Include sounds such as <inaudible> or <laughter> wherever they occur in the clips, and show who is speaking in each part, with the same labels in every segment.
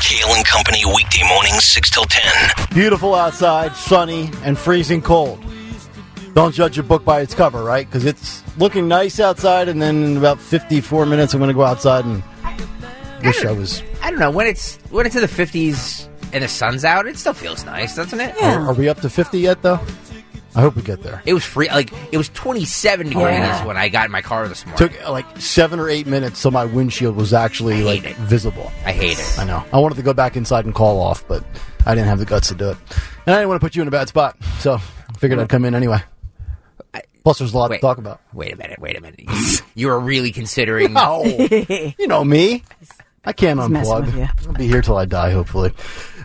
Speaker 1: Kale and Company weekday mornings 6 till 10.
Speaker 2: Beautiful outside, sunny, and freezing cold. Don't judge a book by its cover, right? Because it's looking nice outside, and then in about 54 minutes, I'm going to go outside and wish I was.
Speaker 3: I don't know when it's when it's in the fifties and the sun's out. It still feels nice, doesn't it?
Speaker 2: Are, are we up to 50 yet, though? I hope we get there.
Speaker 3: It was free. Like it was twenty seven degrees
Speaker 2: Yeah.
Speaker 3: when I got in my car this morning.
Speaker 2: Took like seven or eight minutes so my windshield was actually like visible.
Speaker 3: I hate it.
Speaker 2: I know. I wanted to go back inside and call off, but I didn't have the guts to do it. And I didn't want to put you in a bad spot, so I figured I'd come in anyway. Plus, there's a lot
Speaker 3: Wait.
Speaker 2: to talk about.
Speaker 3: Wait a minute. Wait a minute. You, you were really considering? <laughs>
Speaker 2: No. you know me. I can't
Speaker 3: He's
Speaker 2: unplug.
Speaker 3: you.
Speaker 2: I'll be here till I die, hopefully.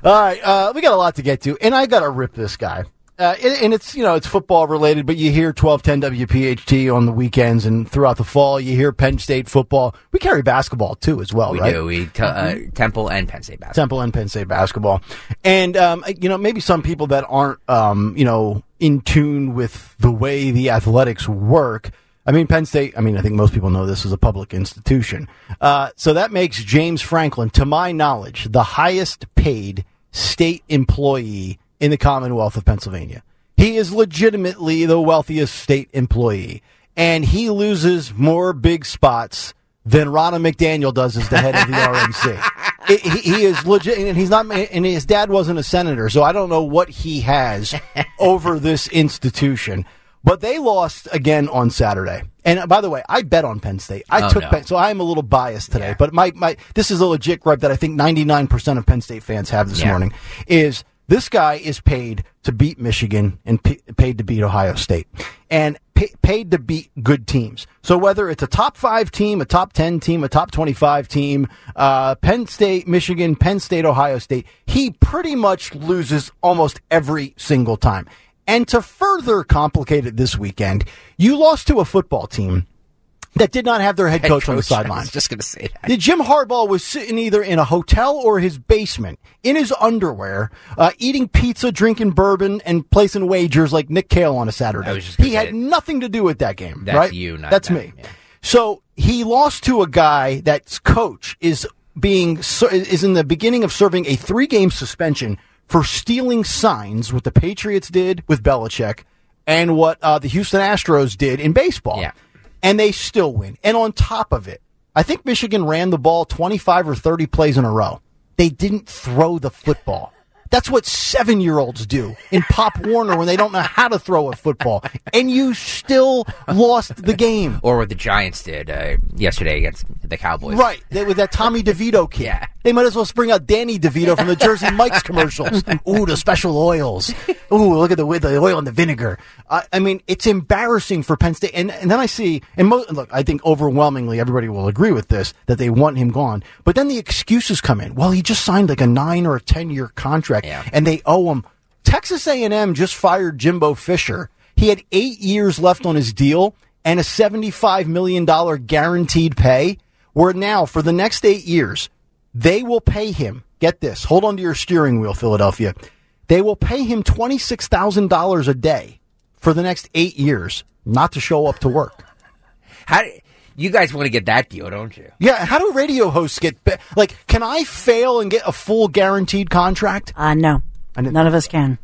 Speaker 2: All right, uh, we got a lot to get to, and I got to rip this guy. Uh, and, it's you know it's football related, but you hear twelve ten WPHT on the weekends and throughout the fall. You hear Penn State football. We carry basketball too, as well,
Speaker 3: we
Speaker 2: right?
Speaker 3: do. We t- uh, Temple and Penn State basketball.
Speaker 2: Temple and Penn State basketball. And, um, you know, maybe some people that aren't, um, you know, in tune with the way the athletics work. I mean, Penn State, I mean, I think most people know this is a public institution. Uh, so that makes James Franklin, to my knowledge, the highest paid state employee in the Commonwealth of Pennsylvania. He is legitimately the wealthiest state employee. And he loses more big spots than Ronna McDaniel does as the head of the <laughs> RNC. It- he, he is legit, and he's not. And his dad wasn't a senator, so I don't know what he has <laughs> over this institution. But they lost again on Saturday. And uh, by the way, I bet on Penn State. I
Speaker 3: Oh,
Speaker 2: took
Speaker 3: no.
Speaker 2: Penn, so I am a little biased today. But my, my this is a legit gripe that I think ninety nine percent of Penn State fans have this
Speaker 3: Yeah.
Speaker 2: morning. Is this guy is paid to beat Michigan and p- paid to beat Ohio State and pa paid to beat good teams. So whether it's a top five team, a top 10 team, a top 25 team, uh, Penn State, Michigan, Penn State, Ohio State, he pretty much loses almost every single time. And to further complicate it this weekend, you lost to a football team that did not have their head,
Speaker 3: Head
Speaker 2: coach, on the
Speaker 3: coach, <laughs> I
Speaker 2: sideline.
Speaker 3: just going to say that.
Speaker 2: Jim Harbaugh was sitting either in a hotel or his basement in his underwear, uh, eating pizza, drinking bourbon, and placing wagers like Nick Kale on a Saturday.
Speaker 3: I was just gonna
Speaker 2: he had nothing to do with that game.
Speaker 3: That's
Speaker 2: right?
Speaker 3: you, not
Speaker 2: That's
Speaker 3: them,
Speaker 2: me. So he lost to a guy that's coach is being is in the beginning of serving a three game suspension for stealing signs. What the Patriots did with Belichick and what uh, the Houston Astros did in baseball.
Speaker 3: Yeah.
Speaker 2: And they still win. And on top of it, I think Michigan ran the ball 25 or 30 plays in a row. They didn't throw the football. That's what seven year olds do in Pop Warner when they don't know how to throw a football. And you still lost the game.
Speaker 3: Or what the Giants did uh, yesterday against the Cowboys.
Speaker 2: Right. They, with that Tommy DeVito kid.
Speaker 3: Yeah.
Speaker 2: They might as well bring out Danny DeVito from the Jersey Mike's commercials. <laughs> Ooh, the special oils. Ooh, look at the the oil and the vinegar. I, I mean, it's embarrassing for Penn State. And, and then I see, and mo- look, I think overwhelmingly everybody will agree with this that they want him gone. But then the excuses come in. Well, he just signed like a nine or a ten year contract, and they owe him. Texas A&M just fired Jimbo Fisher. He had eight years left on his deal and a $75 million guaranteed pay. Where now, for the next eight years, they will pay him. Get this. Hold on to your steering wheel, Philadelphia. They will pay him $26,000 a day for the next eight years not to show up to work.
Speaker 3: How do, you guys want to get that deal, don't you?
Speaker 2: Yeah, how do radio hosts get be- like? Can I fail and get a full guaranteed contract?
Speaker 4: Uh, no, none of us can.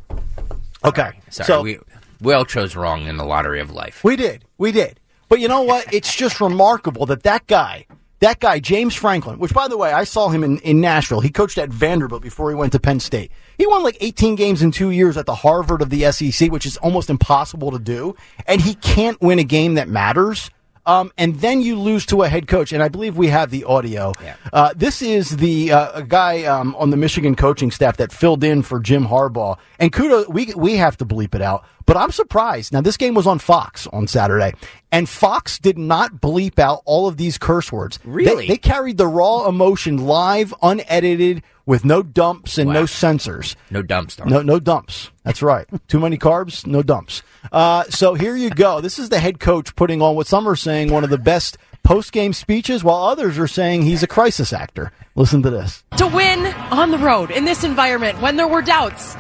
Speaker 2: Okay,
Speaker 3: Sorry,
Speaker 2: so
Speaker 3: we we all chose wrong in the lottery of life.
Speaker 2: We did. We did. But you know what? <laughs> It's just remarkable that that guy, that guy, James Franklin, which by the way, I saw him in, in Nashville. He coached at Vanderbilt before he went to Penn State. He won like 18 games in two years at the Harvard of the SEC, which is almost impossible to do. And he can't win a game that matters. Um, and then you lose to a head coach, and I believe we have the audio. Uh, this is the uh, a guy um, on the Michigan coaching staff that filled in for Jim Harbaugh. And kudos, we we have to bleep it out. But I'm surprised. Now this game was on Fox on Saturday, and Fox did not bleep out all of these curse words.
Speaker 3: Really?
Speaker 2: They, they carried the raw emotion live, unedited, with no dumps and no censors.
Speaker 3: No dumps.
Speaker 2: No, no dumps. That's right. <laughs> Too many carbs, no dumps. Uh, so here you go. This is the head coach putting on what some are saying one of the best post game speeches, while others are saying he's a crisis actor. Listen to this.
Speaker 5: To win on the road in this environment when there were doubts.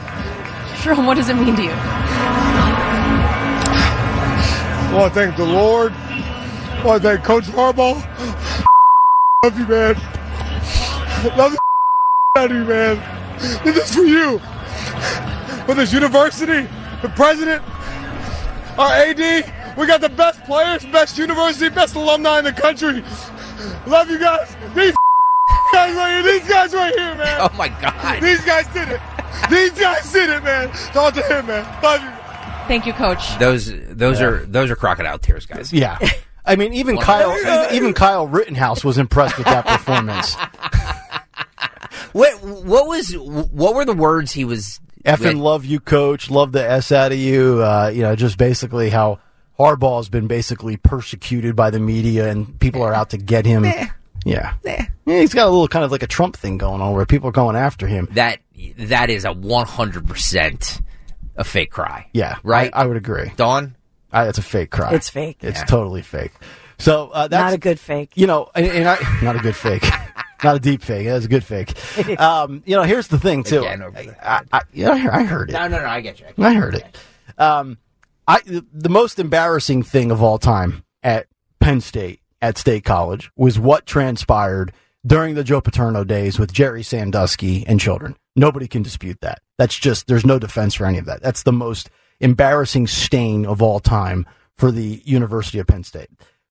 Speaker 5: Sherrone, what does it mean to you?
Speaker 6: Well, I want to thank the Lord. I thank Coach Harbaugh. Love you, man. Love you. Out of you, man. This is for you. For this university, the president, our AD. We got the best players, best university, best alumni in the country. Love you guys. These <laughs> guys right here. These guys right here, man.
Speaker 3: Oh my god.
Speaker 6: These guys did it. These guys did it, man. Talk to him, man. Love you.
Speaker 5: Thank you, Coach.
Speaker 3: Those those are those are crocodile tears, guys.
Speaker 2: Yeah. I mean, even
Speaker 3: One-
Speaker 2: Kyle, even, even Kyle Rittenhouse was impressed with that performance. <laughs>
Speaker 3: What what was what were the words he was
Speaker 2: Effing
Speaker 3: like-
Speaker 2: love you, coach. Love the S out of you. Uh, you know, just basically how Harbaugh has been basically persecuted by the media and people are out to get him. Yeah. yeah. He's got a little kind of like a Trump thing going on where people are going after him.
Speaker 3: that that is a one hundred percent a fake cry.
Speaker 2: Yeah.
Speaker 3: Right?
Speaker 2: I, I would agree.
Speaker 3: Dawn?
Speaker 2: I, it's a fake cry.
Speaker 4: It's fake.
Speaker 2: It's
Speaker 3: Yeah.
Speaker 2: totally fake. So uh, that's
Speaker 4: Not a good fake.
Speaker 2: You know, and, and I, <laughs> not a good fake. Not a deep fake. That's a good fake. <laughs> Um, you know, here's the thing too.
Speaker 3: Again,
Speaker 2: I, I, yeah, I heard- I heard it.
Speaker 3: No, no, no, I get you.
Speaker 2: I heard it. Um, I the most embarrassing thing of all time at Penn State at State College was what transpired during the Joe Paterno days with Jerry Sandusky and children. Nobody can dispute that. That's just there's no defense for any of that. That's the most embarrassing stain of all time for the University of Penn State.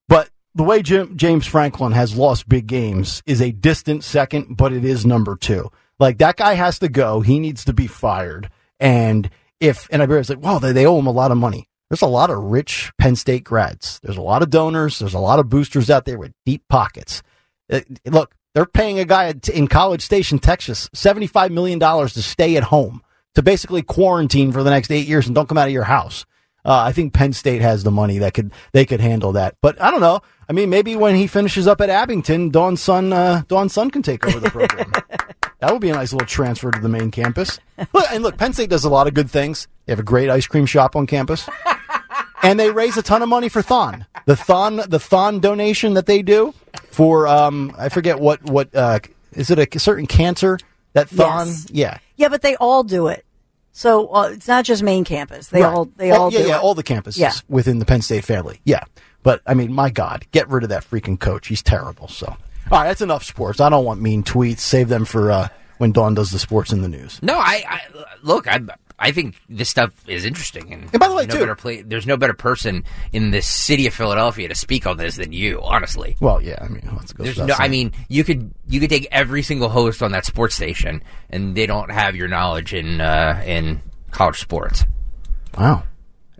Speaker 2: But the way Jim, James Franklin has lost big games is a distant second, but it is number two. Like that guy has to go. He needs to be fired. And if and I was like, wow, they, they owe him a lot of money. There's a lot of rich Penn State grads. There's a lot of donors. There's a lot of boosters out there with deep pockets. Uh, look, they're paying a guy in College Station, Texas, $75 million to stay at home, to basically quarantine for the next eight years and don't come out of your house. Uh, I think Penn State has the money that could they could handle that. But I don't know. I mean, maybe when he finishes up at Abington, Dawn Sun uh, Dawn's son can take over the program. <laughs> that would be a nice little transfer to the main campus. Look, and look, Penn State does a lot of good things. They have a great ice cream shop on campus, <laughs> and they raise a ton of money for Thon. The Thon, the Thon donation that they do for, um, I forget what what uh, is it a certain cancer that Thon?
Speaker 4: Yes.
Speaker 2: Yeah.
Speaker 4: Yeah, but they all do it. So uh, it's not just main campus. They
Speaker 2: Right.
Speaker 4: all they
Speaker 2: Oh,
Speaker 4: all
Speaker 2: yeah,
Speaker 4: do
Speaker 2: yeah,
Speaker 4: it.
Speaker 2: all the campuses
Speaker 4: Yeah.
Speaker 2: within the Penn State family. Yeah, but I mean, my God, get rid of that freaking coach. He's terrible. So, all right, that's enough sports. I don't want mean tweets. Save them for uh, when Dawn does the sports in the news.
Speaker 3: No, I, I look. I I think this stuff is interesting, and,
Speaker 2: And by the way,
Speaker 3: no
Speaker 2: too-
Speaker 3: play, there's no better person in the city of Philadelphia to speak on this than you. Honestly,
Speaker 2: Well, yeah, I mean, let's go.
Speaker 3: there's no. I mean, you could you could take every single host on that sports station, and they don't have your knowledge in uh, in college sports.
Speaker 2: wow.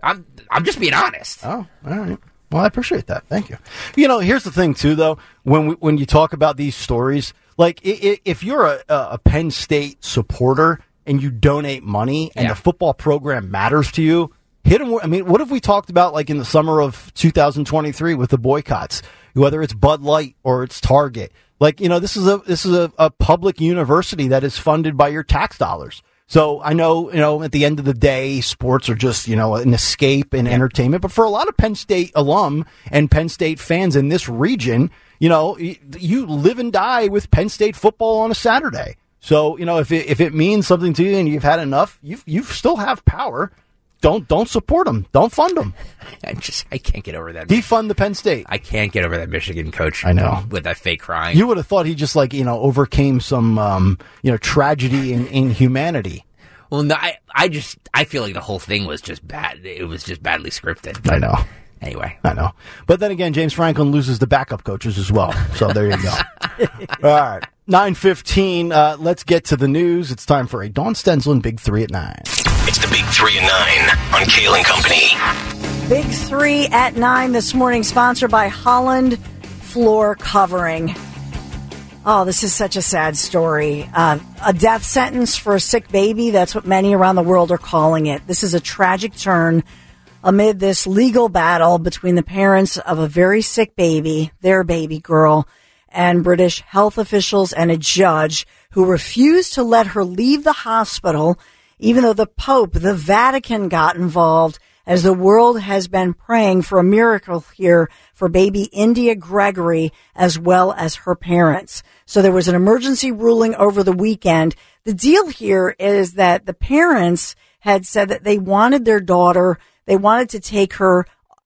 Speaker 3: I'm I'm just being honest.
Speaker 2: Oh, all right. Well, I appreciate that. Thank you. You know, here's the thing too, though. When we, when you talk about these stories, like if you're a, a Penn State supporter and you donate money and
Speaker 3: Yeah.
Speaker 2: the football program matters to you, hit them. I mean, what have we talked about like in the summer of 2023 with the boycotts? Whether it's Bud Light or it's Target, like you know, this is a this is a, a public university that is funded by your tax dollars. So I know, you know, at the end of the day, sports are just, you know, an escape and entertainment. But for a lot of Penn State alum and Penn State fans in this region, you know, you live and die with Penn State football on a Saturday. So, you know, if it, if it means something to you and you've had enough, you you still have power. Don't don't support them. Don't fund them. <laughs>
Speaker 3: I just I can't get over that.
Speaker 2: Defund the Penn State.
Speaker 3: I can't get over that Michigan coach.
Speaker 2: I know.
Speaker 3: with that fake crying.
Speaker 2: You would have thought he just like you know overcame some um, you know tragedy in, in humanity.
Speaker 3: well, no, I I just I feel like the whole thing was just bad. It was just badly scripted.
Speaker 2: I know.
Speaker 3: Anyway,
Speaker 2: I know. But then again, James Franklin loses the backup coaches as well. So there you go. <laughs> All right. 915. Uh, let's get to the news. It's time for a Dawn Stensland Big Three at 9.
Speaker 1: It's the Big Three and Nine on Kale and Company.
Speaker 4: Big three at nine this morning, sponsored by Holland Floor Covering. Oh, this is such a sad story. Uh, a death sentence for a sick baby. That's what many around the world are calling it. This is a tragic turn amid this legal battle between the parents of a very sick baby, their baby girl, and British health officials and a judge who refused to let her leave the hospital, even though the Pope, the Vatican got involved as the world has been praying for a miracle here for baby India Gregory as well as her parents. So there was an emergency ruling over the weekend. The deal here is that the parents had said that they wanted their daughter, they wanted to take her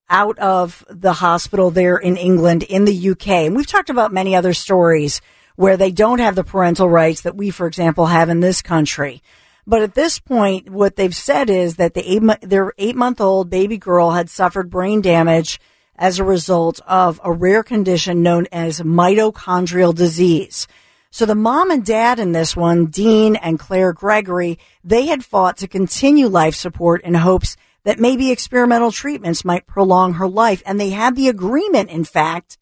Speaker 4: out of the hospital there in England, in the UK. And we've talked about many other stories where they don't have the parental rights that we, for example, have in this country. But at this point, what they've said is that the eight, their eight month old baby girl had suffered brain damage as a result of a rare condition known as mitochondrial disease. So the mom and dad in this one, Dean and Claire Gregory, they had fought to continue life support in hopes that maybe experimental treatments might prolong her life. And they had the agreement, in fact,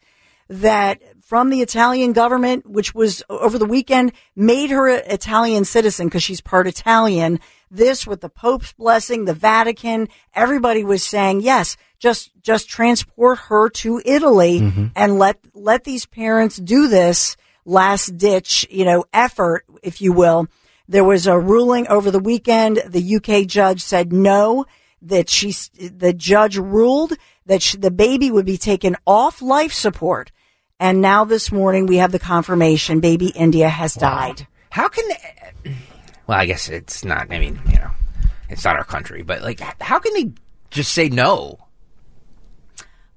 Speaker 4: that from the Italian government, which was over the weekend, made her an Italian citizen because she's part Italian. This with the Pope's blessing, the Vatican, everybody was saying, yes, just, just transport her to Italy mm-hmm. and let, let these parents do this last ditch, you know, effort, if you will. There was a ruling over the weekend. The UK judge said no, that she, the judge ruled that she, the baby would be taken off life support. And now this morning we have the confirmation baby India has died.
Speaker 3: How can? They, well, I guess it's not. I mean, you know, it's not our country, but like, how can they just say no?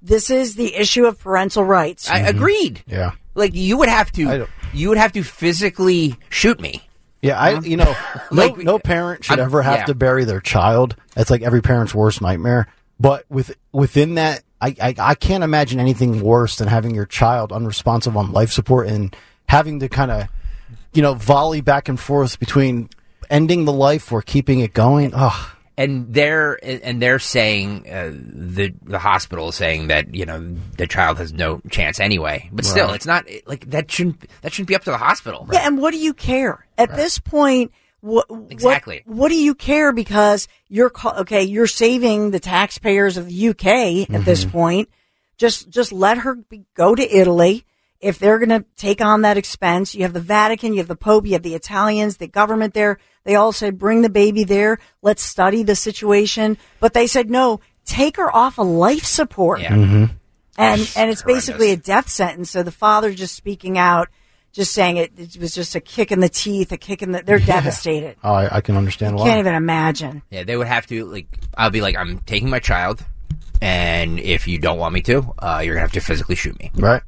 Speaker 4: This is the issue of parental rights.
Speaker 3: I mm-hmm. agreed.
Speaker 2: Yeah.
Speaker 3: Like you would have to, you would have to physically shoot me.
Speaker 2: Yeah, I you know <laughs> no
Speaker 3: Like,
Speaker 2: no parent should
Speaker 3: I'm-
Speaker 2: ever have
Speaker 3: yeah.
Speaker 2: to bury their child. That's like every parent's worst nightmare. But with within that, I, I I can't imagine anything worse than having your child unresponsive on life support and having to kind of you know volley back and forth between ending the life or keeping it going. Oh,
Speaker 3: and they're and they're saying uh, the the hospital is saying that you know the child has no chance anyway. But still,
Speaker 2: Right.
Speaker 3: it's not like that shouldn't that shouldn't be up to the hospital.
Speaker 4: Yeah, and what do you care at this point? What
Speaker 3: Exactly.
Speaker 4: What, what do you care because you're okay? You're saving the taxpayers of the UK at this point. Just just let her be, go to Italy. If they're going to take on that expense, you have the Vatican, you have the Pope, you have the Italians, the government there. They all said, bring the baby there. Let's study the situation. But they said, no, take her off of life support
Speaker 3: Yeah.
Speaker 2: Mm-hmm.
Speaker 4: and and it's basically a death sentence. So the father just speaking out, just saying it, it was just a kick in the teeth, a kick in the. They're <laughs> devastated.
Speaker 2: oh, I, I can understand why.
Speaker 4: You can't even imagine.
Speaker 3: Yeah, they would have to like. I'll be like, I'm taking my child, and if you don't want me to, uh, you're gonna have to physically shoot me.
Speaker 2: right?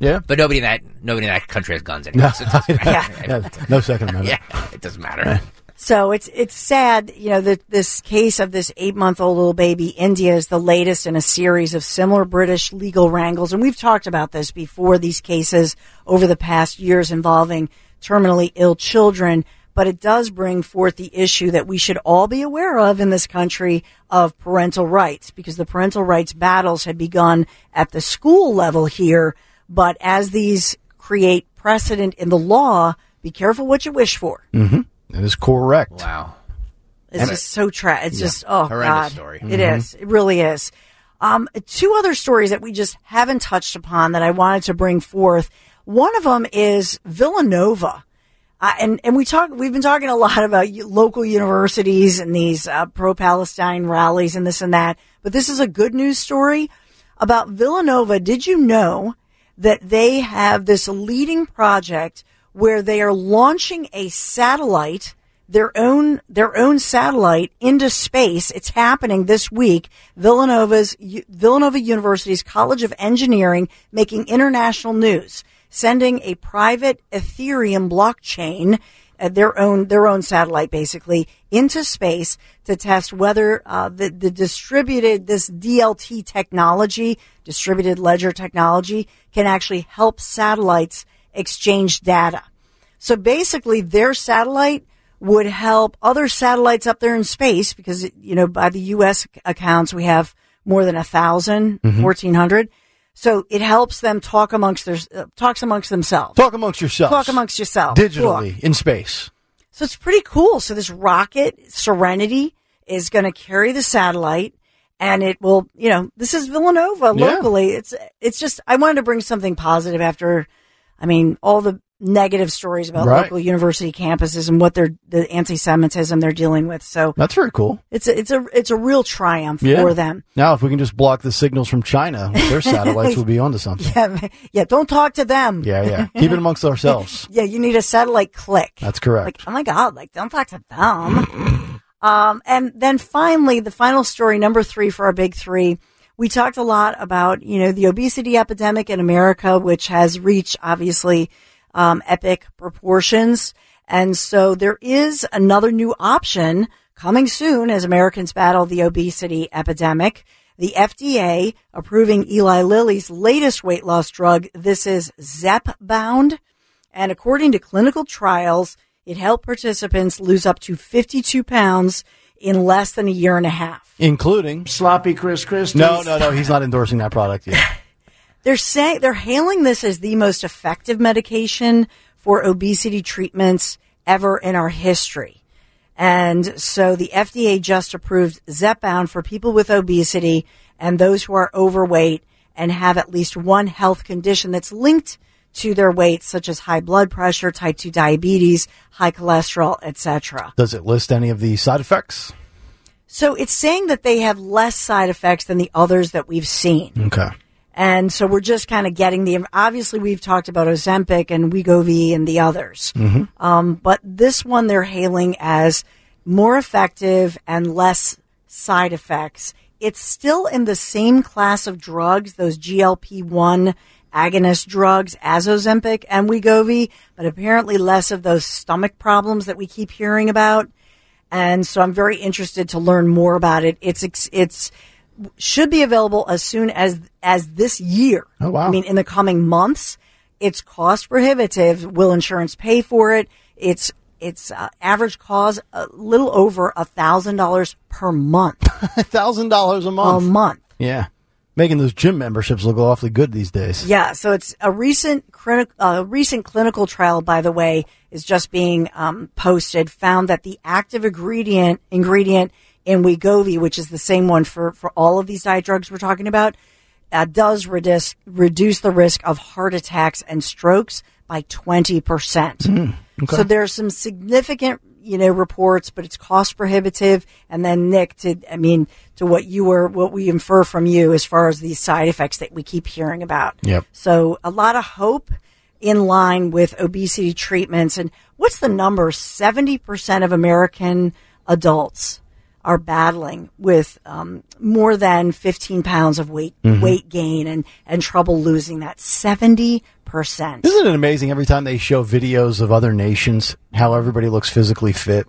Speaker 2: Yeah.
Speaker 3: But nobody in that nobody in that country has guns anymore. so it doesn't <laughs>
Speaker 2: yeah. No second amendment. <laughs>
Speaker 3: yeah, it doesn't matter.
Speaker 4: So it's it's sad, you know, that this case of this eight month old little baby, India, is the latest in a series of similar British legal wrangles, and we've talked about this before. These cases over the past years involving terminally ill children, but it does bring forth the issue that we should all be aware of in this country of parental rights, because the parental rights battles had begun at the school level here, but as these create precedent in the law, be careful what you wish for. Mm-hmm.
Speaker 2: That is correct.
Speaker 3: Wow.
Speaker 4: It's just so tra It's just oh
Speaker 3: Horrendous
Speaker 4: god,
Speaker 3: story.
Speaker 4: It is. It really is. Um, two other stories that we just haven't touched upon that I wanted to bring forth. One of them is Villanova. Uh, and and we talk. We've been talking a lot about local universities and these uh, pro-Palestine rallies and this and that. But this is a good news story about Villanova. Did you know that they have this leading project where they are launching a satellite, their own their own satellite into space? It's happening this week. Villanova's Villanova University's College of Engineering making international news sending a private Ethereum blockchain, uh, their own their own satellite, basically into space to test whether uh, the the distributed this DLT technology, distributed ledger technology, can actually help satellites exchange data. So basically, their satellite would help other satellites up there in space because you know by the U.S. accounts we have more than a 1000 1400 so it helps them talk amongst their uh, talks amongst themselves.
Speaker 2: Talk amongst yourselves.
Speaker 4: Talk amongst yourself.
Speaker 2: digitally in space.
Speaker 4: So it's pretty cool. So this rocket, Serenity, is going to carry the satellite and it will, you know, this is Villanova
Speaker 2: Yeah.
Speaker 4: locally. It's, it's just, I wanted to bring something positive after, I mean, all the negative stories about
Speaker 2: Right.
Speaker 4: local university campuses and what they're, the anti-Semitism they're dealing with. So
Speaker 2: That's very cool.
Speaker 4: it's a, it's a, it's a real triumph
Speaker 2: Yeah.
Speaker 4: for them.
Speaker 2: Now, if we can just block the signals from China, <laughs> their satellites will be onto something.
Speaker 4: Yeah. Yeah. Don't talk to them.
Speaker 2: Yeah, yeah. Keep it amongst ourselves. <laughs>
Speaker 4: Yeah. You need a satellite click.
Speaker 2: That's correct.
Speaker 4: Like, oh my God, like, don't talk to them. um, and then finally, the final story, number three for our big three. We talked a lot about, you know, the obesity epidemic in America, which has reached obviously um, epic proportions. And so there is another new option coming soon as Americans battle the obesity epidemic. The FDA approving Eli Lilly's latest weight loss drug. This is Zepbound. And according to clinical trials, it helped participants lose up to 52 pounds in less than a year and a half.
Speaker 2: including
Speaker 7: Sloppy Chris Christie.
Speaker 2: no, no, no. He's not endorsing that product yet. <laughs>
Speaker 4: They're saying they're hailing this as the most effective medication for obesity treatments ever in our history. And so the FDA just approved Zepbound for people with obesity and those who are overweight and have at least one health condition that's linked to their weight, such as high blood pressure, type 2 diabetes, high cholesterol, etc.
Speaker 2: Does it list any of the side effects?
Speaker 4: So it's saying that they have less side effects than the others that we've seen.
Speaker 2: Okay.
Speaker 4: And so we're just kind of getting the, obviously we've talked about Ozempic and Wegovy and the others. Um, but this one they're hailing as more effective and less side effects. It's still in the same class of drugs, those GLP-1 agonist drugs as Ozempic and Wegovy, but apparently less of those stomach problems that we keep hearing about. And so I'm very interested to learn more about it. It's, it's, should be available as soon as as this year.
Speaker 2: Oh, wow.
Speaker 4: I mean, in the coming months, it's cost prohibitive. Will insurance pay for it? It's it's uh, average cost a little over a thousand dollars per month. <laughs>
Speaker 2: A thousand dollars a month.
Speaker 4: a
Speaker 2: month.
Speaker 4: month.
Speaker 2: Yeah, making those gym memberships look awfully good these days.
Speaker 4: Yeah, so it's a recent uh, recent clinical trial, by the way, is just being um, posted. Found that the active ingredient ingredient in Wegovy, which is the same one for for all of these diet drugs we're talking about, uh, does reduce reduce the risk of heart attacks and strokes by twenty percent. So there's some significant you know reports, but it's cost prohibitive. And then Nick, to I mean, to what you were, what we infer from you as far as these side effects that we keep hearing about.
Speaker 2: Yep.
Speaker 4: So a lot of hope in line with obesity treatments. And what's the number? Seventy percent of American adults are battling with um, more than 15 pounds of weight weight gain and, and trouble losing that 70 percent
Speaker 2: Isn't it amazing every time they show videos of other nations how everybody looks physically fit?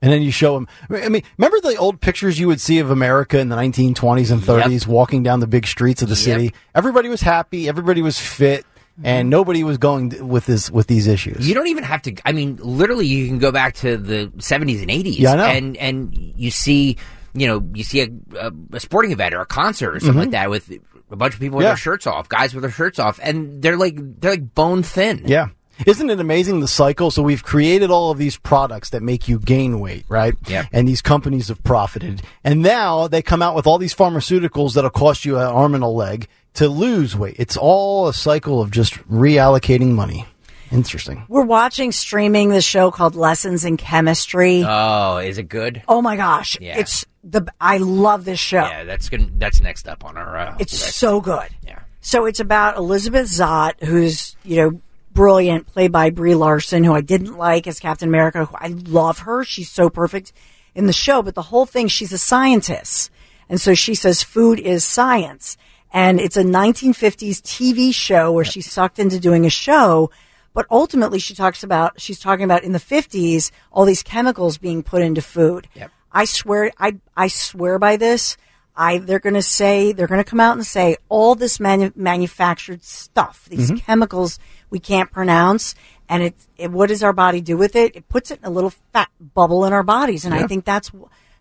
Speaker 2: And then you show them. I mean, remember the old pictures you would see of America in the 1920s and 30s walking down the big streets of the city? Everybody was happy, everybody was fit, and nobody was going with this with these issues.
Speaker 3: You don't even have to. I mean, literally, you can go back to the seventies and eighties.
Speaker 2: Yeah, I know.
Speaker 3: And and you see, you know, you see a, a, sporting event or a concert or something like that with a bunch of people with
Speaker 2: Mm-hmm. Yeah.
Speaker 3: their shirts off, guys with their shirts off, and they're like they're like bone thin.
Speaker 2: Yeah. Isn't it amazing the cycle? So we've created all of these products that make you gain weight, right?
Speaker 3: Yep.
Speaker 2: And these companies have profited. And now they come out with all these pharmaceuticals that'll cost you an arm and a leg to lose weight. It's all a cycle of just reallocating money. Interesting.
Speaker 4: we're watching streaming this show called lessons in chemistry
Speaker 3: Oh, is it good?
Speaker 4: oh my gosh
Speaker 3: Yeah.
Speaker 4: it's the i love this show
Speaker 3: Yeah, that's good. That's next up on our. Uh,
Speaker 4: it's
Speaker 3: list.
Speaker 4: so good
Speaker 3: Yeah.
Speaker 4: So it's about Elizabeth Zott, who's, you know, brilliant, played by Brie Larson, who I didn't like as Captain America. Who I love her. She's so perfect in the show, but the whole thing, she's a scientist. And so she says food is science. And it's a 1950s TV show where she's sucked into doing a show. But ultimately, she talks about, she's talking about in the 50s, all these chemicals being put into food.
Speaker 3: Yep.
Speaker 4: I swear, I, I swear by this. I, they're going to say, they're going to come out and say all this manu- manufactured stuff, these mm-hmm. chemicals we can't pronounce. And it, it, what does our body do with it? It puts it in a little fat bubble in our bodies. And I think that's,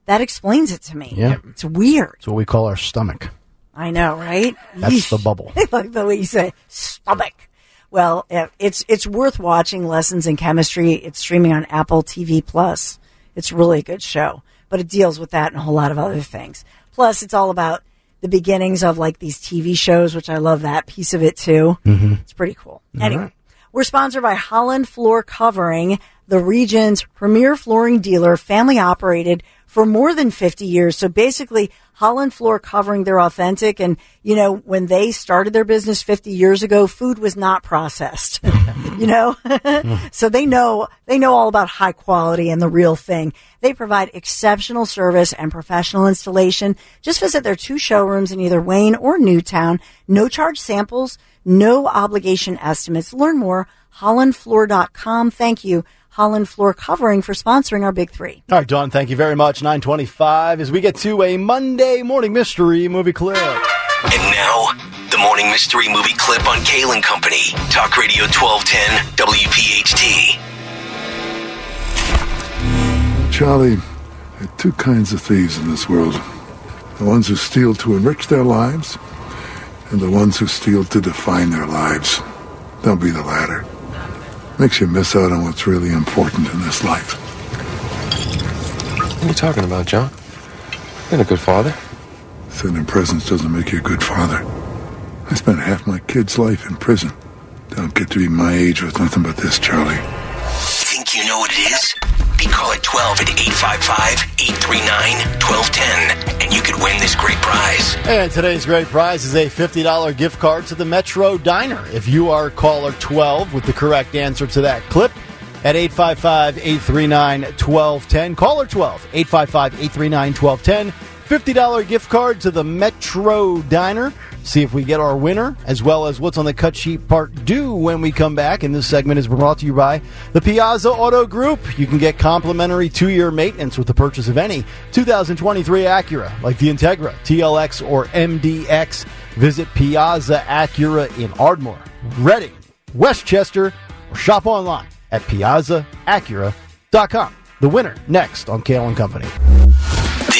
Speaker 4: that explains it to me.
Speaker 2: Yeah.
Speaker 4: It's weird.
Speaker 2: It's what we call our stomach.
Speaker 4: I know, right?
Speaker 2: That's the bubble. <laughs>
Speaker 4: Like the way you say stomach. Well, eh, it's it's worth watching Lessons in Chemistry. It's streaming on Apple TV Plus. It's really a good show, but it deals with that and a whole lot of other things. Plus, it's all about the beginnings of like these TV shows, which I love that piece of it too. Mm-hmm. It's pretty cool. anyway, we're sponsored by Holland Floor Covering, the region's premier flooring dealer, family operated for more than 50 years. So basically, Holland Floor Covering, they're authentic. And, you know, when they started their business 50 years ago, food was not processed, <laughs> you know? <laughs> so they know, they know all about high quality and the real thing. They provide exceptional service and professional installation. Just visit their two showrooms in either Wayne or Newtown. No charge samples, No obligation estimates. Learn more, hollandfloor.com. Thank you, Holland Floor Covering, for sponsoring our Big Three.
Speaker 2: All right, Dawn, thank you very much. 925 as we get to a Monday morning mystery movie clip.
Speaker 1: And now, the morning mystery movie clip on Kale and Company. Talk Radio 1210 WPHT.
Speaker 7: Charlie, there are two kinds of thieves in this world the ones who steal to enrich their lives, and the ones who steal to define their lives. Don't be the latter. Makes you miss out on what's really important in this life.
Speaker 8: What are you talking about, John? Been a good father.
Speaker 7: Sitting in presence doesn't make you a good father. I spent half my kid's life in prison. Don't get to be my age with nothing but this, Charlie.
Speaker 1: Think you know what it is? Be call at 12 at 855-839-1210 prize.
Speaker 2: And today's great prize is a $50 gift card to the Metro Diner. If you are caller 12 with the correct answer to that clip at 855-839-1210, caller 12, 855-839-1210, $50 gift card to the Metro Diner. See if we get our winner, as well as what's on the cut sheet part due when we come back. And this segment is brought to you by the Piazza Auto Group. You can get complimentary two year maintenance with the purchase of any 2023 Acura, like the Integra, TLX, or MDX. Visit Piazza Acura in Ardmore, Reading, West Chester, or shop online at piazzaacura.com. The winner next on Kale and Company.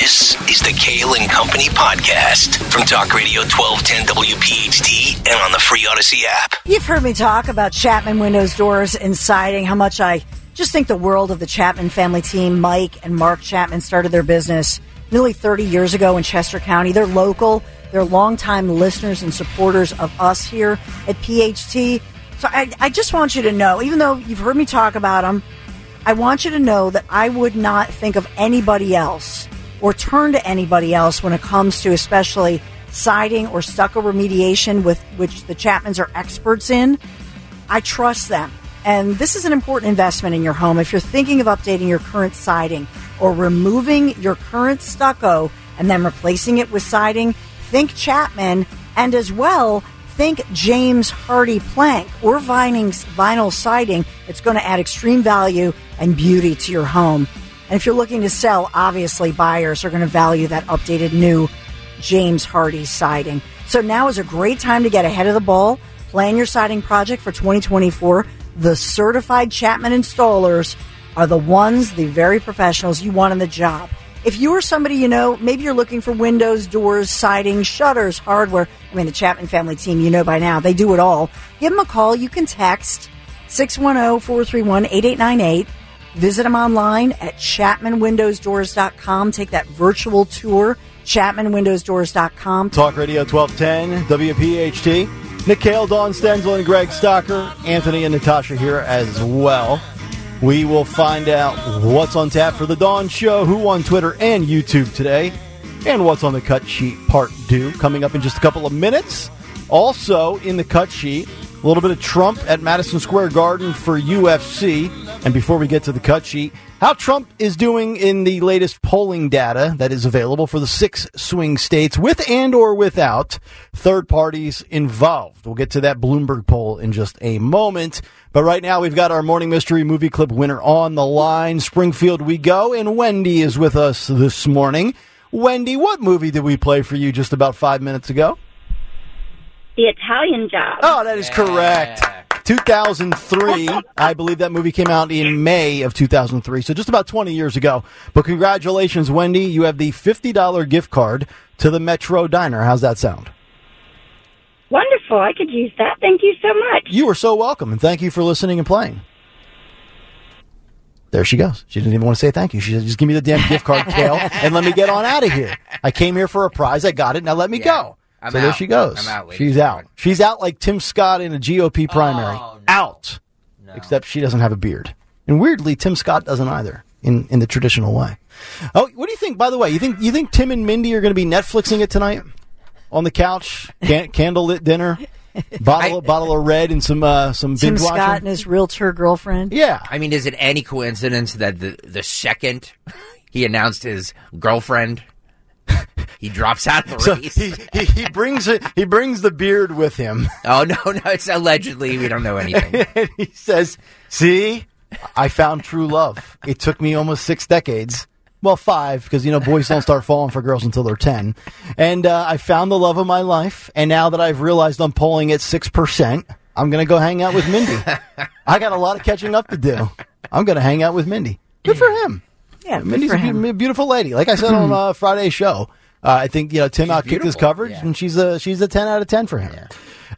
Speaker 1: This is the Kale and Company podcast from Talk Radio 1210 WPHT and on the free Audacy app.
Speaker 4: You've heard me talk about Chapman Windows Doors and Siding, how much I just think the world of the Chapman family team. Mike and Mark Chapman started their business nearly 30 years ago in Chester County. They're local, they're longtime listeners and supporters of us here at PHT. So I, I just want you to know, even though you've heard me talk about them, I want you to know that I would not think of anybody else or turn to anybody else when it comes to especially siding or stucco remediation with which the Chapmans are experts in. I trust them. And this is an important investment in your home. If you're thinking of updating your current siding or removing your current stucco and then replacing it with siding, think Chapman and as well think James Hardie plank or vinyl siding. It's going to add extreme value and beauty to your home. And if you're looking to sell, obviously buyers are going to value that updated new James Hardie siding. So now is a great time to get ahead of the ball. Plan your siding project for 2024. The certified Chapman installers are the ones, the very professionals you want in the job. If you or somebody you know, maybe you're looking for windows, doors, siding, shutters, hardware. I mean, the Chapman family team, you know by now, they do it all. Give them a call. You can text 610 431 8898. Visit them online at chapmanwindowsdoors.com. Take that virtual tour, chapmanwindowsdoors.com.
Speaker 2: Talk Radio 1210, WPHT. Nick Dawn Stensland, and Greg Stocker. Anthony and Natasha here as well. We will find out what's on tap for the Dawn Show, who on Twitter and YouTube today, and what's on the cut sheet part due coming up in just a couple of minutes. Also, in the cut sheet, a little bit of Trump at Madison Square Garden for UFC. And before we get to the cut sheet, how Trump is doing in the latest polling data that is available for the six swing states with and or without third parties involved. We'll get to that Bloomberg poll in just a moment. But right now we've got our morning mystery movie clip winner on the line. Springfield we go and Wendy is with us this morning. Wendy, what movie did we play for you just about five minutes ago?
Speaker 9: The Italian Job.
Speaker 2: Oh, that is correct. 2003. <laughs> I believe that movie came out in May of 2003, so just about 20 years ago. But congratulations, Wendy. You have the $50 gift card to the Metro Diner. How's that sound?
Speaker 9: Wonderful. I could use that. Thank you so much.
Speaker 2: You are so welcome, and thank you for listening and playing. There she goes. She didn't even want to say thank you. She said, just give me the damn gift card, Kale, and let me get on out of here. I came here for a prize. I got it. Now let me
Speaker 3: Yeah.
Speaker 2: go.
Speaker 3: I'm
Speaker 2: so there she goes.
Speaker 3: I'm out,
Speaker 2: She's out.
Speaker 3: gentlemen.
Speaker 2: She's out like Tim Scott in a GOP primary.
Speaker 3: Oh, no.
Speaker 2: Out. Except she doesn't have a beard. And weirdly, Tim Scott doesn't either in, in the traditional way. Oh, what do you think, by the way? You think you think Tim and Mindy are going to be Netflixing it tonight? On the couch, can, <laughs> candlelit dinner, bottle,
Speaker 3: I-
Speaker 2: bottle of red, and some uh, some
Speaker 4: Tim
Speaker 2: binge
Speaker 4: Scott
Speaker 2: watching.
Speaker 4: and his realtor girlfriend.
Speaker 2: Yeah,
Speaker 3: I mean, is it any coincidence that the the second he announced his girlfriend he drops out of the
Speaker 2: So
Speaker 3: race.
Speaker 2: he, he, he brings it. He brings the beard with him. <laughs>
Speaker 3: oh no, no, it's allegedly we don't know anything. <laughs>
Speaker 2: and he says, "See, I found true love. It took me almost six decades." Well, five, because you know boys don't start falling for girls until they're ten. And uh, I found the love of my life, and now that I've realized I'm polling at six percent, I'm gonna go hang out with Mindy. <laughs> I got a lot of catching up to do. I'm gonna hang out with Mindy. Good for him.
Speaker 4: Yeah,
Speaker 2: Mindy's a beautiful lady. Like I said on <clears throat> uh, Friday's show, uh, I think you know Tim outkicked his coverage,
Speaker 3: yeah.
Speaker 2: and she's a she's a ten out of ten for him.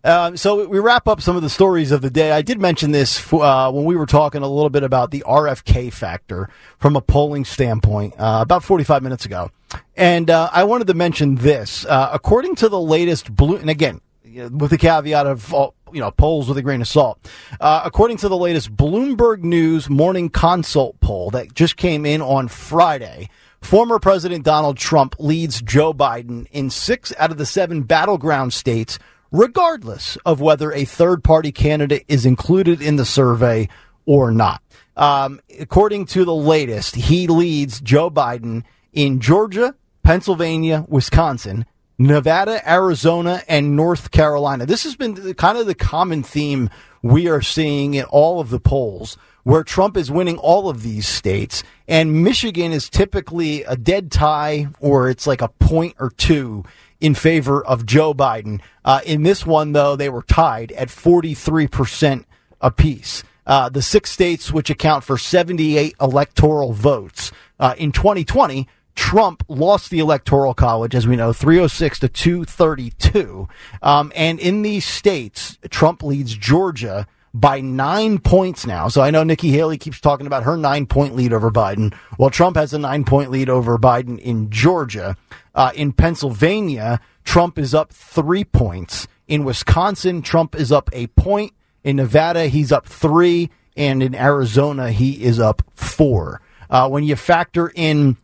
Speaker 2: Um, so we wrap up some of the stories of the day. I did mention this uh, when we were talking a little bit about the RFK factor from a polling standpoint uh, about 45 minutes ago, and uh, I wanted to mention this. Uh, according to the latest blue, and again with the caveat of all, you know polls with a grain of salt. Uh, according to the latest Bloomberg News Morning Consult poll that just came in on Friday, former President Donald Trump leads Joe Biden in six out of the seven battleground states, regardless of whether a third party candidate is included in the survey or not. Um, according to the latest, he leads Joe Biden in Georgia, Pennsylvania, Wisconsin, Nevada, Arizona, and North Carolina. This has been kind of the common theme we are seeing in all of the polls where Trump is winning all of these states and Michigan is typically a dead tie or it's like a point or two in favor of Joe Biden. Uh, in this one, though, they were tied at 43% apiece. Uh, the six states which account for 78 electoral votes uh, in 2020 Trump lost the electoral college, as we know, 306 to 232. Um, and in these states, Trump leads Georgia by nine points now. So I know Nikki Haley keeps talking about her nine point lead over Biden. Well, Trump has a nine point lead over Biden in Georgia. Uh, in Pennsylvania, Trump is up three points. In Wisconsin, Trump is up a point. In Nevada, he's up three. And in Arizona, he is up four. Uh, when you factor in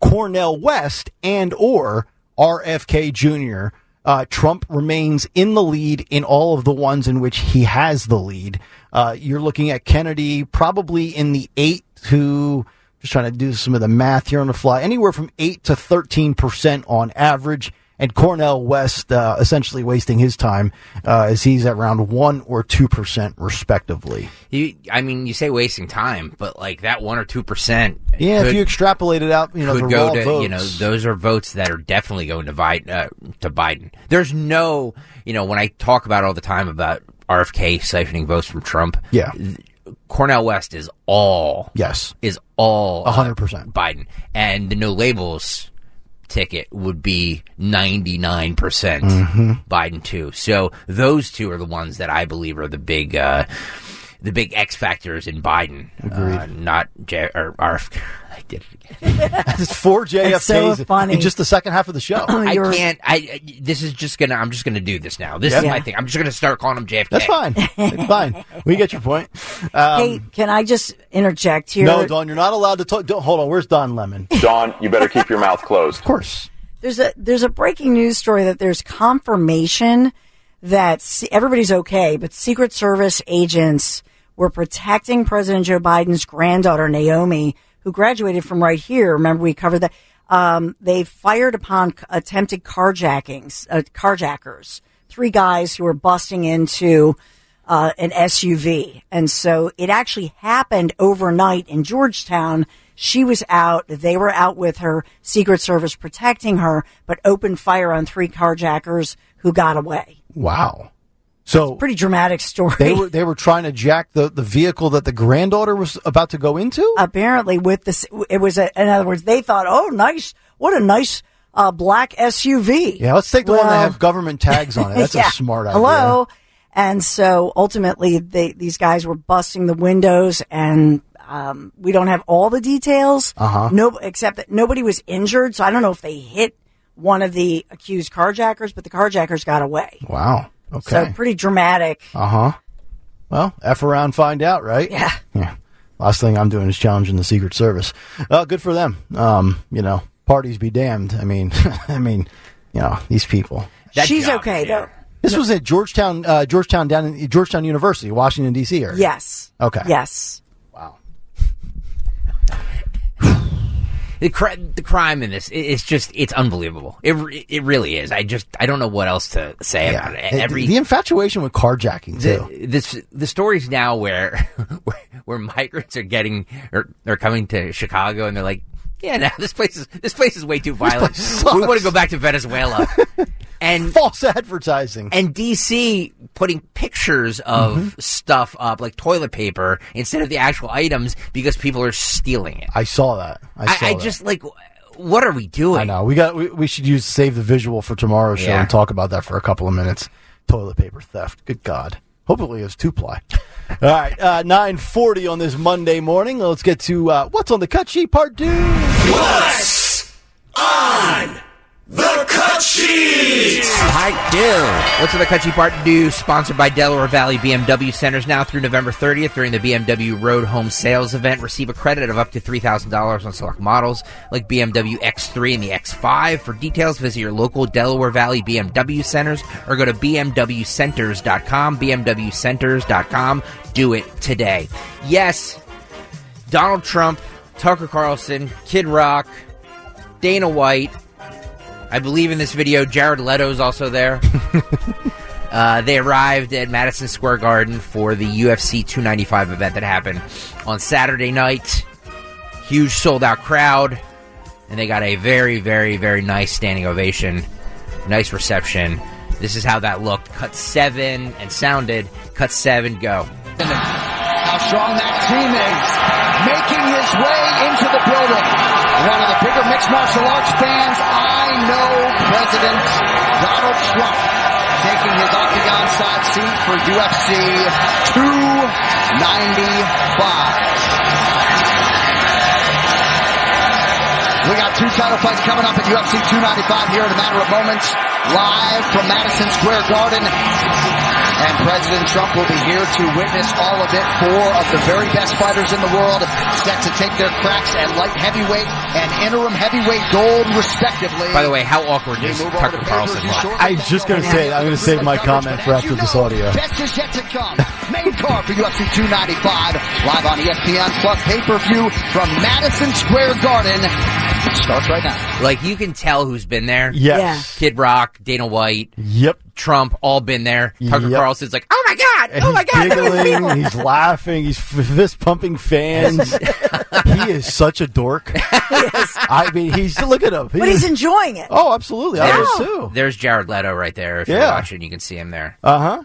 Speaker 2: Cornel West and or RFK Jr. Uh, Trump remains in the lead in all of the ones in which he has the lead. Uh, you're looking at Kennedy probably in the eight to just trying to do some of the math here on the fly, anywhere from eight to thirteen percent on average. And Cornel West uh, essentially wasting his time uh, as he's at around one or two percent respectively.
Speaker 3: You, I mean, you say wasting time, but like that one or two percent.
Speaker 2: Yeah, if you extrapolate it out, you know, the raw
Speaker 3: to
Speaker 2: votes.
Speaker 3: you know those are votes that are definitely going to Biden. Uh, to Biden, there's no you know when I talk about all the time about RFK siphoning votes from Trump.
Speaker 2: Yeah.
Speaker 3: Cornel West is all
Speaker 2: yes
Speaker 3: is all
Speaker 2: hundred percent.
Speaker 3: Biden, and the no labels ticket would be 99%
Speaker 2: Mhm.
Speaker 3: Biden too. So those two are the ones that I believe are the big uh, the big X factors in Biden.
Speaker 2: Agreed.
Speaker 3: Uh, not J- or RFK. <laughs> I did it again.
Speaker 2: It's four JFKs <laughs>
Speaker 4: It's so funny.
Speaker 2: in just the second half of the show.
Speaker 3: I can't. I, I. This is just gonna. I'm just gonna do this now. This is
Speaker 2: Yeah.
Speaker 3: my thing. I'm just gonna start calling him JFK.
Speaker 2: That's fine. It's fine. We get your point. Um,
Speaker 4: hey, can I just interject here?
Speaker 2: no, Don, you're not allowed to talk. Don't, hold on. Where's Don Lemon?
Speaker 10: Don, you better keep your mouth closed.
Speaker 2: Of course.
Speaker 4: There's a there's a breaking news story that there's confirmation that everybody's okay, but Secret Service agents were protecting President Joe Biden's granddaughter Naomi, who graduated from right here. Remember we covered that. Um, they fired upon attempted carjackings, uh, carjackers, three guys who were busting into uh, an SUV. And so it actually happened overnight in Georgetown. She was out. They were out with her Secret Service protecting her, but opened fire on three carjackers who got away.
Speaker 2: Wow. So
Speaker 4: Pretty dramatic story.
Speaker 2: they were they were trying to jack the, the vehicle that the granddaughter was about to go into.
Speaker 4: apparently with this, it was a, in other words, they thought, oh, nice. What a nice, uh, black SUV.
Speaker 2: yeah, let's take the one that have government tags on it. That's <laughs>
Speaker 4: Yeah.
Speaker 2: a smart idea.
Speaker 4: Hello. And so ultimately, they, these guys were busting the windows, and um, we don't have all the details.
Speaker 2: Uh-huh.
Speaker 4: No, except that nobody was injured. So I don't know if they hit one of the accused carjackers, but the carjackers got away.
Speaker 2: Wow. Okay.
Speaker 4: So pretty dramatic.
Speaker 2: Uh huh. Well, f around, find out, right?
Speaker 4: Yeah.
Speaker 2: Yeah. Last thing I'm doing is challenging the Secret Service. Uh, good for them. Um, you know, parties be damned. I mean, <laughs> I mean, you know, these people.
Speaker 3: That
Speaker 4: She's
Speaker 3: job
Speaker 4: okay
Speaker 3: there.
Speaker 4: though.
Speaker 2: This was at Georgetown, uh, Georgetown down in Georgetown University, Washington D.C. area.
Speaker 4: Yes.
Speaker 2: Okay.
Speaker 4: Yes.
Speaker 3: The cri- the crime in this i- is just it's unbelievable. It it really is. I just I don't know what else to say about it.
Speaker 2: The-
Speaker 3: Every
Speaker 2: the infatuation with carjacking too.
Speaker 3: the, this the stories now where, <laughs> where where migrants are getting or are coming to Chicago and they're like, yeah, now this place is this place is way too violent. We want to go back to Venezuela. <laughs> and
Speaker 2: False advertising.
Speaker 3: and DC putting pictures of
Speaker 2: Mm-hmm.
Speaker 3: stuff up like toilet paper instead of the actual items because people are stealing it.
Speaker 2: I saw that. I,
Speaker 3: I,
Speaker 2: saw
Speaker 3: I
Speaker 2: that.
Speaker 3: just like what are we doing?
Speaker 2: I know. We got. We, we should use save the visual for tomorrow's show
Speaker 3: Yeah.
Speaker 2: and talk about that for a couple of minutes. Toilet paper theft. Good God. Hopefully it's two ply. <laughs> All right, uh, nine forty on this Monday morning. Let's get to uh, what's on the cut sheet part two.
Speaker 1: What's on the cut sheet?
Speaker 3: I do. What's the Kutchy Part Do? Sponsored by Delaware Valley BMW Centers now through November 30th during the BMW Road Home Sales event. Receive a credit of up to $3,000 on select models like BMW X3 and the X5. For details, visit your local Delaware Valley BMW Centers or go to BMWCenters.com. BMWCenters.com. Do it today. Yes, Donald Trump, Tucker Carlson, Kid Rock, Dana White, I believe in this video, Jared Leto's also there. <laughs> uh, they arrived at Madison Square Garden for the UFC 295 event that happened on Saturday night. Huge sold out crowd, and they got a very, very, very nice standing ovation. Nice reception. This is how that looked. Cut seven and sounded. Cut seven, go.
Speaker 11: how strong that team is. Making his way into the building. One of the bigger mixed martial arts fans I know, President Donald Trump, taking his octagon side seat for UFC 295. We got two title fights coming up at UFC 295 here in a matter of moments, live from Madison Square Garden. And President Trump will be here to witness all of it. Four of the very best fighters in the world set to take their cracks at light heavyweight and interim heavyweight gold, respectively.
Speaker 3: By the way, how awkward is Tucker Carlson look?
Speaker 2: I'm just going to say. I'm going to save my comment for after this audio.
Speaker 11: Best is yet to come. Main card for UFC 295, live on ESPN Plus pay-per-view from Madison Square Garden. Starts right now.
Speaker 3: Like, you can tell who's been there.
Speaker 2: Yes.
Speaker 3: Kid Rock, Dana White,
Speaker 2: Yep.
Speaker 3: Trump, all been there. Tucker
Speaker 2: Yep.
Speaker 3: Carlson's like, oh my God,
Speaker 2: And
Speaker 3: oh my God.
Speaker 2: giggling, he's laughing, he's fist pumping fans. <laughs> he is such a dork. <laughs> I mean, he's look at him.
Speaker 4: But he's enjoying it.
Speaker 2: oh, absolutely. I
Speaker 3: There's,
Speaker 2: was too.
Speaker 3: there's Jared Leto right there. If you're
Speaker 2: Yeah.
Speaker 3: watching, you can see him there.
Speaker 2: Uh huh.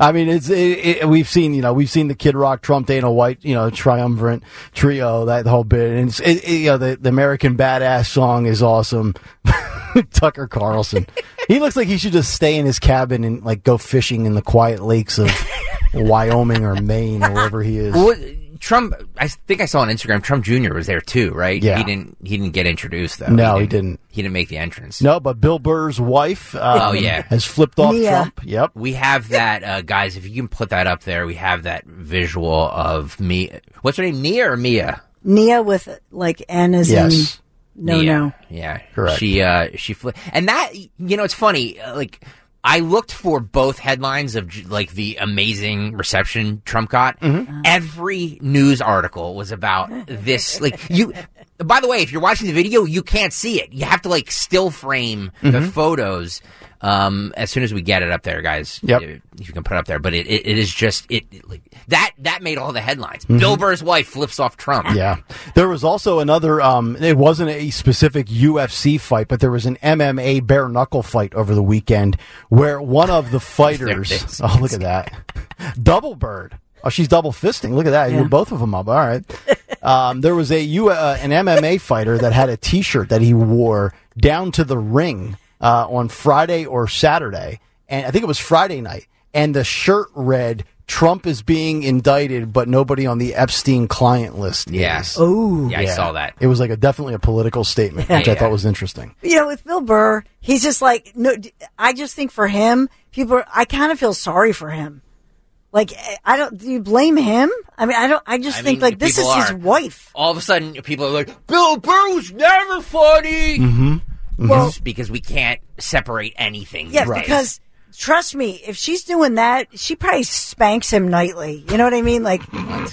Speaker 2: I mean, it's it, it, we've seen you know we've seen the Kid Rock, Trump, Dana White, you know, triumvirate trio, that whole bit, and it, you know the, the American Badass song is awesome. <laughs> Tucker Carlson, he looks like he should just stay in his cabin and like go fishing in the quiet lakes of <laughs> Wyoming or Maine or wherever he is.
Speaker 3: Well, Trump, I think I saw on Instagram, Trump Jr. was there too, right?
Speaker 2: Yeah.
Speaker 3: He didn't. He didn't get introduced though.
Speaker 2: No, he didn't.
Speaker 3: He didn't make the entrance.
Speaker 2: No, but Bill Burr's wife, um,
Speaker 3: Oh, yeah.
Speaker 2: has flipped off
Speaker 4: Mia.
Speaker 2: Trump. Yep.
Speaker 3: We have that, uh, guys. If you can put that up there, we have that visual of me. What's her name? Nia or Mia?
Speaker 4: Nia with like N as
Speaker 2: Yes.
Speaker 4: in no,
Speaker 3: Mia.
Speaker 4: no.
Speaker 3: Yeah,
Speaker 2: Correct.
Speaker 3: She uh she fl- and that you know it's funny uh, like I looked for both headlines of like the amazing reception Trump got.
Speaker 2: Mm-hmm.
Speaker 3: Every news article was about <laughs> this. Like you, by the way, if you're watching the video, you can't see it. You have to like still frame the
Speaker 2: Mm-hmm.
Speaker 3: photos. Um, as soon as we get it up there, guys,
Speaker 2: Yep.
Speaker 3: if you can put it up there. But it, it, it is just it, it- like, that that made all the headlines.
Speaker 2: Mm-hmm.
Speaker 3: Bill Burr's wife flips off Trump.
Speaker 2: Yeah. There was also another, um, it wasn't a specific UFC fight, but there was an MMA bare knuckle fight over the weekend where one of the <laughs> fighters,
Speaker 3: There it is.
Speaker 2: oh, look at that. Double bird. Oh, she's double fisting. Look at that. You
Speaker 4: Yeah.
Speaker 2: put both of them up. All right. Um, there was a U, uh, an MMA fighter that had a T-shirt that he wore down to the ring uh, on Friday or Saturday, and I think it was Friday night. And the shirt read, "Trump is being indicted, but nobody on the Epstein client list."
Speaker 3: Yes.
Speaker 2: is."
Speaker 4: Oh,
Speaker 3: Yeah, I saw that.
Speaker 2: It was like a definitely a political statement, which I thought was interesting.
Speaker 4: you know, with Bill Burr, he's just like no. d- I just think for him, people. Are, I kind of feel sorry for him. Like I don't. Do you blame him? I mean, I don't. I just
Speaker 3: I
Speaker 4: think
Speaker 3: mean,
Speaker 4: like this is
Speaker 3: people
Speaker 4: his wife.
Speaker 3: all of a sudden people are like, Bill Burr was never funny.
Speaker 2: Mm-hmm. Mm-hmm.
Speaker 4: Well,
Speaker 3: because we can't separate anything.
Speaker 4: yeah,
Speaker 3: these days.
Speaker 4: because trust me, if she's doing that, she probably spanks him nightly. You know what I mean? Like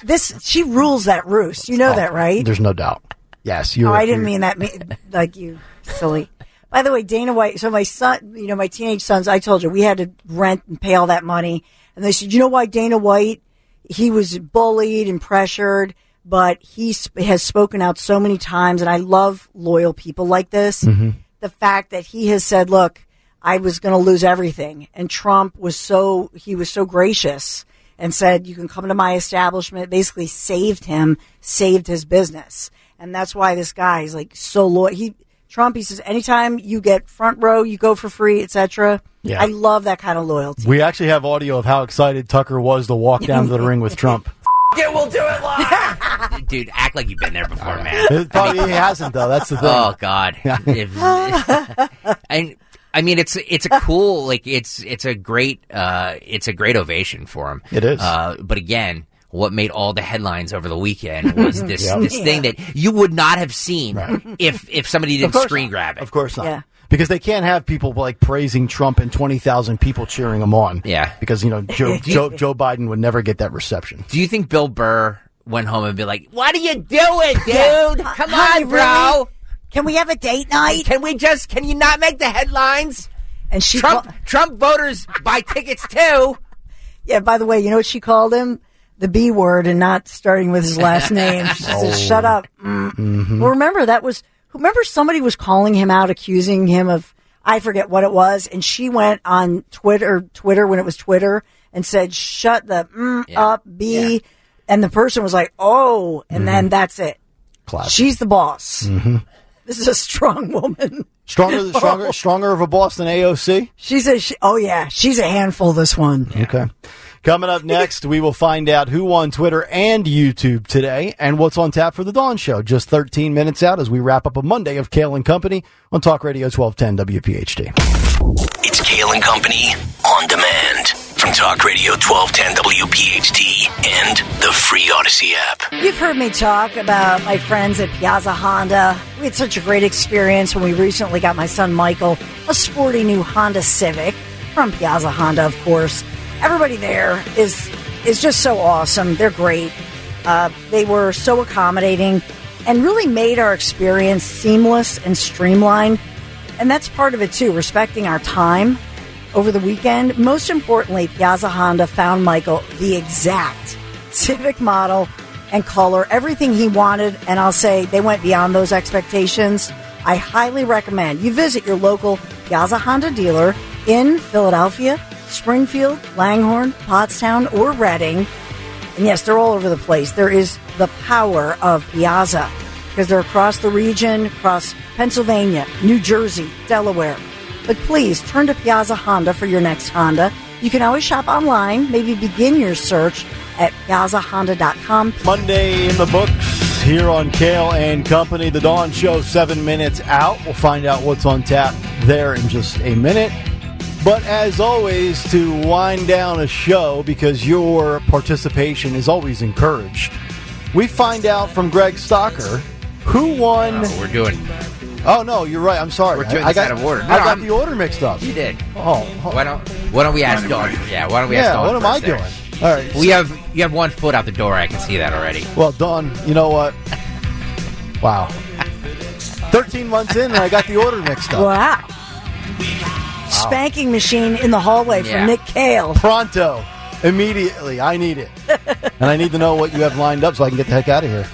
Speaker 4: this, she rules that roost. You know oh, that, right?
Speaker 2: There's no doubt. Yes, you're.
Speaker 4: oh, I didn't mean that. me- Like you, silly. By the way, Dana White. So my son, you know, my teenage sons. I told you we had to rent and pay all that money, and they said, you know why Dana White? He was bullied and pressured, but he sp- has spoken out so many times, and I love loyal people like this. Mm-hmm. The fact that he has said, "Look, I was going to lose everything," and Trump was so he was so gracious and said, "You can come to my establishment." Basically, saved him, saved his business, and that's why this guy is like so loyal. He Trump, he says, anytime you get front row, you go for free, etc.
Speaker 2: Yeah.
Speaker 4: I love that kind of loyalty.
Speaker 2: We actually have audio of how excited Tucker was to walk <laughs> down to the ring with Trump.
Speaker 3: Yeah, we'll do it live. Dude, act like you've been there before, man.
Speaker 2: It probably he hasn't though. That's the thing.
Speaker 3: Oh God. <laughs> If- <laughs> and I mean, it's it's a cool like it's it's a great uh it's a great ovation for him.
Speaker 2: It is.
Speaker 3: Uh, but again. What made all the headlines over the weekend was <laughs> this
Speaker 2: Yep.
Speaker 3: this thing that you would not have seen if if somebody didn't screen
Speaker 2: not.
Speaker 3: grab it.
Speaker 2: Of course not.
Speaker 4: Yeah.
Speaker 2: Because they can't have people like praising Trump and twenty thousand people cheering him on.
Speaker 3: Yeah.
Speaker 2: Because you know Joe, Joe Joe Biden would never get that reception.
Speaker 3: Do you think Bill Burr went home and be like, "What are you doing, dude?
Speaker 4: Yeah.
Speaker 3: Come
Speaker 4: Honey,
Speaker 3: on, bro.
Speaker 4: really? Can we have a date night?
Speaker 3: Can we just? Can you not make the headlines?
Speaker 4: And she
Speaker 3: Trump
Speaker 4: call-
Speaker 3: Trump voters buy tickets too.
Speaker 4: Yeah, by the way, you know what she called him? The B word and not starting with his last <laughs> name. She
Speaker 2: Oh.
Speaker 4: said, shut up. Mm.
Speaker 2: Mm-hmm.
Speaker 4: Well, remember, that was, remember somebody was calling him out, accusing him of, I forget what it was, and she went on Twitter, Twitter when it was Twitter, and said, shut the mm
Speaker 3: Yeah.
Speaker 4: up, B. And the person was like, oh, and
Speaker 2: Mm-hmm.
Speaker 4: then that's it.
Speaker 2: Classic.
Speaker 4: She's the boss.
Speaker 2: Mm-hmm.
Speaker 4: This is a strong woman.
Speaker 2: Stronger, <laughs> stronger, stronger of a boss than AOC.
Speaker 4: She's a, she, oh yeah, she's a handful, this one.
Speaker 2: Okay. Coming up next, we will find out who won Twitter and YouTube today and what's on tap for the Dawn Show. Just 13 minutes out as we wrap up a Monday of Kale and Company on Talk Radio 1210 WPHT.
Speaker 1: It's Kale and Company on demand from Talk Radio 1210 WPHT and the free Audacy app.
Speaker 4: You've heard me talk about my friends at Piazza Honda. We had such a great experience when we recently got my son Michael a sporty new Honda Civic from Piazza Honda, of course. Everybody there is is just so awesome. They're great. Uh, they were so accommodating and really made our experience seamless and streamlined. And that's part of it too, respecting our time over the weekend. Most importantly, Piazza Honda found Michael the exact Civic model and color, everything he wanted. And I'll say they went beyond those expectations. I highly recommend you visit your local Piazza Honda dealer in Philadelphia, Springfield, Langhorne, Pottstown, or Reading. And yes, they're all over the place. There is the power of Piazza because they're across the region, across Pennsylvania, New Jersey, Delaware. But please turn to Piazza Honda for your next Honda. You can always shop online, maybe begin your search at piazzahonda.com.
Speaker 2: Monday in the books here on Kale and Company. The Dawn Show, seven minutes out. We'll find out what's on tap there in just a minute. But as always, to wind down a show, because your participation is always encouraged, we find out from Greg Stocker who won.
Speaker 3: Oh, we're doing.
Speaker 2: Oh no, you're right. I'm sorry.
Speaker 3: We're doing
Speaker 2: I, I
Speaker 3: this
Speaker 2: got
Speaker 3: out of order. No,
Speaker 2: I got
Speaker 3: I'm-
Speaker 2: the order mixed up.
Speaker 3: You did.
Speaker 2: Oh, oh,
Speaker 3: Why don't Why don't we ask Dawn? Yeah. Why don't we ask
Speaker 2: yeah.
Speaker 3: Dawn?
Speaker 2: What am I
Speaker 3: first there?
Speaker 2: doing? All right.
Speaker 3: We have you have one foot out the door. I can see that already.
Speaker 2: Well, Dawn, you know what? Wow. 13 months in, and I got the order mixed up.
Speaker 4: Wow. Spanking machine in the hallway from
Speaker 2: Yeah.
Speaker 4: Nick Kale.
Speaker 2: Pronto. Immediately. I need it. <laughs> and I need to know what you have lined up so I can get the heck out of here.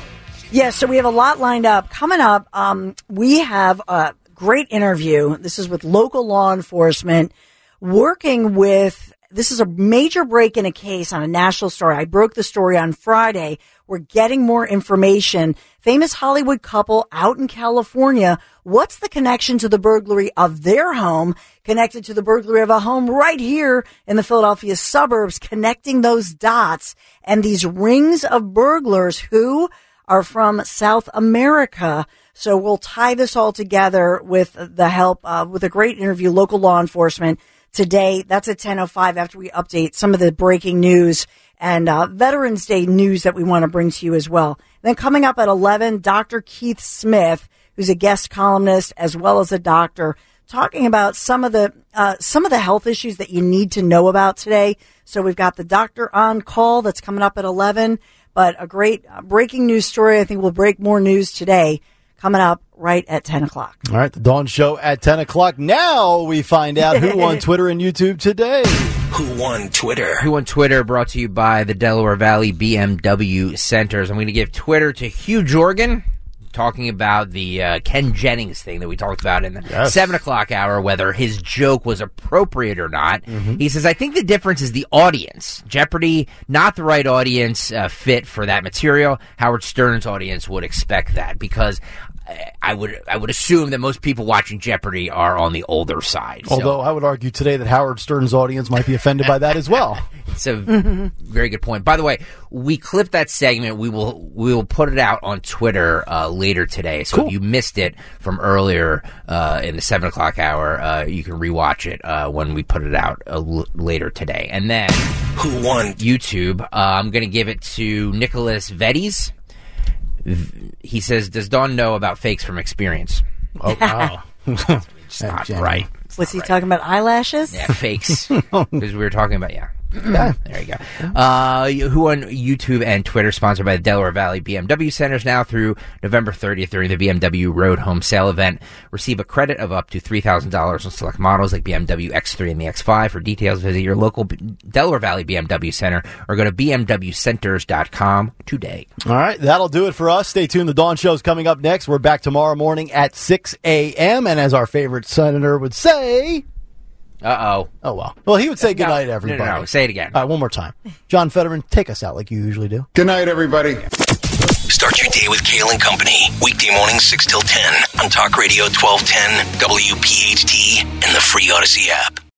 Speaker 4: Yes, so we have a lot lined up. Coming up, um, we have a great interview. This is with local law enforcement working with. This is a major break in a case on a national story. I broke the story on Friday. We're getting more information. Famous Hollywood couple out in California. What's the connection to the burglary of their home? Connected to the burglary of a home right here in the Philadelphia suburbs, connecting those dots and these rings of burglars who are from South America. So we'll tie this all together with the help with a great interview, local law enforcement today. That's at 10.05 after we update some of the breaking news and uh, Veterans Day news that we want to bring to you as well. then coming up at 11, Dr. Keith Smith, who's a guest columnist as well as a doctor, talking about some of the uh, some of the health issues that you need to know about today. So we've got the doctor on call that's coming up at 11, but a great uh, breaking news story. I think we'll break more news today coming up right at 10 o'clock.
Speaker 2: All right, the Dawn Show at 10 o'clock. Now we find out who on <laughs> Twitter and YouTube today.
Speaker 1: Who won Twitter?
Speaker 3: Who on Twitter brought to you by the Delaware Valley BMW Centers. I'm going to give Twitter to Hugh Jorgen. Talking about the uh, Ken Jennings thing that we talked about in the
Speaker 2: Yes.
Speaker 3: seven o'clock hour, whether his joke was appropriate or not.
Speaker 2: Mm-hmm.
Speaker 3: He says, I think the difference is the audience. Jeopardy, not the right audience uh, fit for that material. Howard Stern's audience would expect that because I- I would I would assume that most people watching Jeopardy are on the older side. So-
Speaker 2: Although I would argue today that Howard Stern's audience might be offended by that as well. <laughs>
Speaker 3: It's a very good point. By the way, we clipped that segment. We will we will put it out on Twitter uh, later today. So if you missed it from earlier uh, in the seven o'clock hour, uh, you can rewatch it uh, when we put it out uh, l- later today. And then
Speaker 1: Who won?
Speaker 3: YouTube? Uh, I'm going to give it to Nicholas Vettis. V- He says, "Does Dawn know about fakes from experience?"
Speaker 2: Oh, wow. Oh. <laughs>
Speaker 3: It's not right.
Speaker 4: Was he talking about eyelashes?
Speaker 3: Yeah, fakes. <laughs> Because we were talking about yeah. There you go. Uh, who on YouTube and Twitter, sponsored by the Delaware Valley BMW Centers now through November 30th during the BMW Road Home Sale event. Receive a credit of up to $3,000 on select models like BMW X3 and the X5. For details, visit your local B- Delaware Valley BMW Center or go to BMWcenters.com today.
Speaker 2: All right, that'll do it for us. Stay tuned. The Dawn Show's coming up next. We're back tomorrow morning at 6 a.m. And as our favorite senator would say,
Speaker 3: Uh oh.
Speaker 2: oh, well. Well, he would say good night,
Speaker 3: no,
Speaker 2: everybody.
Speaker 3: no, say it again.
Speaker 2: All right, one more time. John Fetterman, take us out like you usually do.
Speaker 6: Good night, everybody.
Speaker 1: Start your day with Kale and Company. Weekday mornings 6 till 10 on Talk Radio 1210, WPHT, and the free Audacy app.